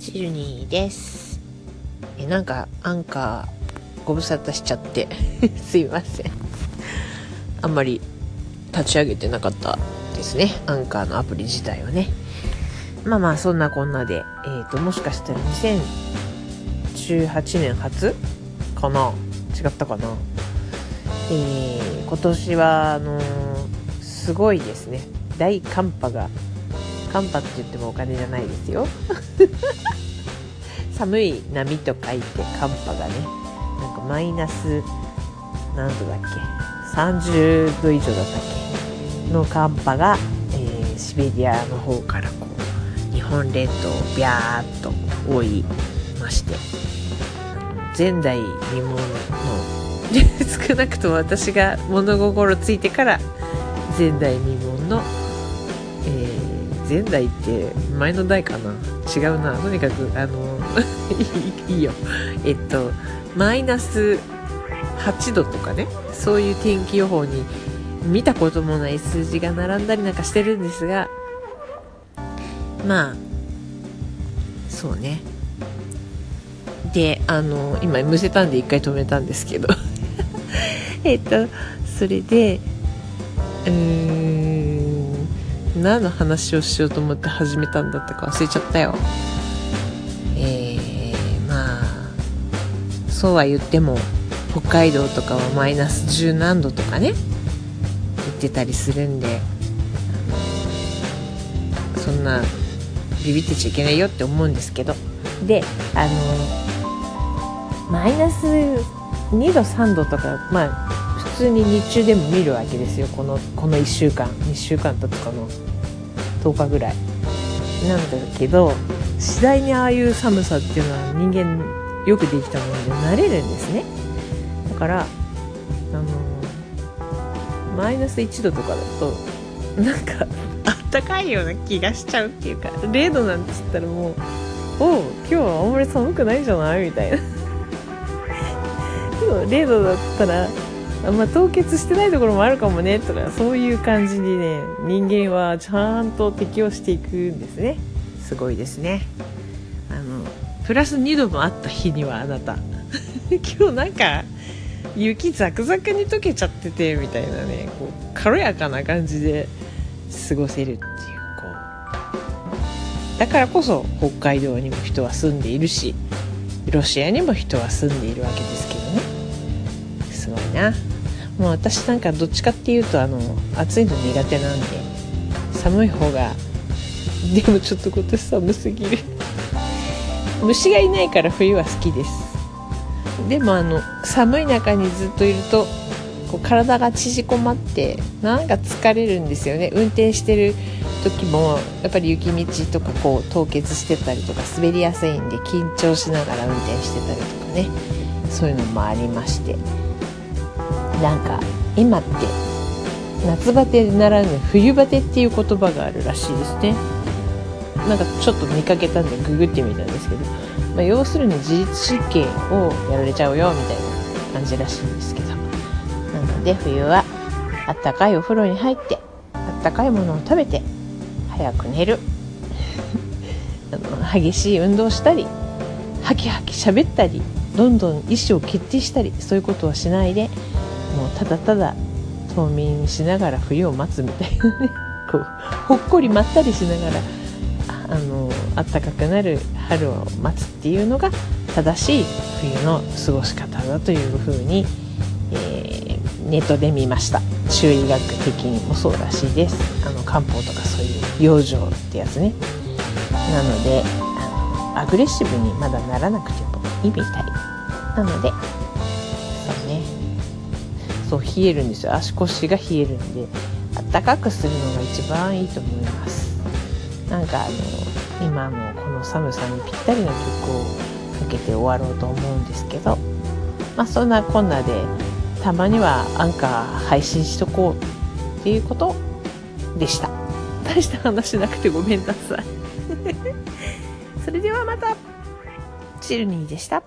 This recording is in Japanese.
チルニーです。え、なんか、アンカー、ご無沙汰しちゃって、すいません。あんまり立ち上げてなかったですね。アンカーのアプリ自体はね。まあまあ、そんなこんなで、えっ、ー、と、もしかしたら2018年初かな違ったかなえー、今年は、あのーすごいですね。大寒波が寒波って言ってもお金じゃないですよ。寒い波と書いて寒波がねなんかマイナス何度だっけ30度以上だったっけの寒波が、えーシベリアの方からこう日本列島をビャーっと覆いまして前代未聞の 少なくとも私が物心ついてから前代未聞のえー前代って前の代かな？違うな。とにかくあの いいよ。えっとマイナス8度とかね。そういう天気予報に見たこともない数字が並んだりなんかしてるんですが。まあそうね。であの今むせたんで一回止めたんですけど。えっとそれでうーん。何の話をしようと思って始めたんだったか忘れちゃったよ。えー、まあそうは言っても北海道とかはマイナス十何度とかね言ってたりするんでそんなビビってちゃいけないよって思うんですけど。であのマイナス2度3度とかまあ通に日中でも見るわけですよ。このこの1週間。2週間経つかの10日ぐらい。なんだけど次第にああいう寒さっていうのは人間よくできたもので慣れるんですね。だからあのマイナス1度とかだとなんかあったかいような気がしちゃうっていうか0度なんて言ったらもうおう今日はあんまり寒くないじゃない？みたいな。そう0度だったらあま、凍結してないところもあるかもねとかそういう感じにね人間はちゃんと適応していくんですね。すごいですね。あのプラス2度もあった日にはあなた。今日なんか雪ザクザクに溶けちゃっててみたいなねこう軽やかな感じで過ごせるっていうこう。だからこそ北海道にも人は住んでいるしロシアにも人は住んでいるわけですけどね。すごいな。もう私なんかどっちかっていうとあの暑いの苦手なんで寒い方が でもちょっと今年寒すぎる。虫がいないから冬は好きです。でもあの寒い中にずっといるとこう体が縮こまってなんか疲れるんですよね。運転してる時もやっぱり雪道とかこう凍結してたりとか滑りやすいんで緊張しながら運転してたりとかね。そういうのもありまして。なんか今って夏バテならぬ冬バテっていう言葉があるらしいですね。なんかちょっと見かけたんでググってみたんですけど、まあ、要するに自律神経をやられちゃうよみたいな感じらしいんですけど。なので冬はあったかいお風呂に入ってあったかいものを食べて早く寝る。あの激しい運動したりハキハキ喋ったりどんどん意思を決定したりそういうことはしないでただただ冬眠しながら冬を待つみたいなね。こうほっこりまったりしながらああの暖かくなる春を待つっていうのが正しい冬の過ごし方だというふうに、えーネットで見ました。中医学的にもそうらしいです。あの漢方とかそういう養生ってやつね。なのでアグレッシブにまだならなくてもいいみたい。なのでそう冷えるんですよ。足腰が冷えるんであったかくするのが一番いいと思います。なんかあの今のこの寒さにぴったりな曲をかけて終わろうと思うんですけどまあそんなこんなでたまにはアンカー配信しとこうっていうことでした。大した話なくてごめんなさい。それではまた。チルニーでした。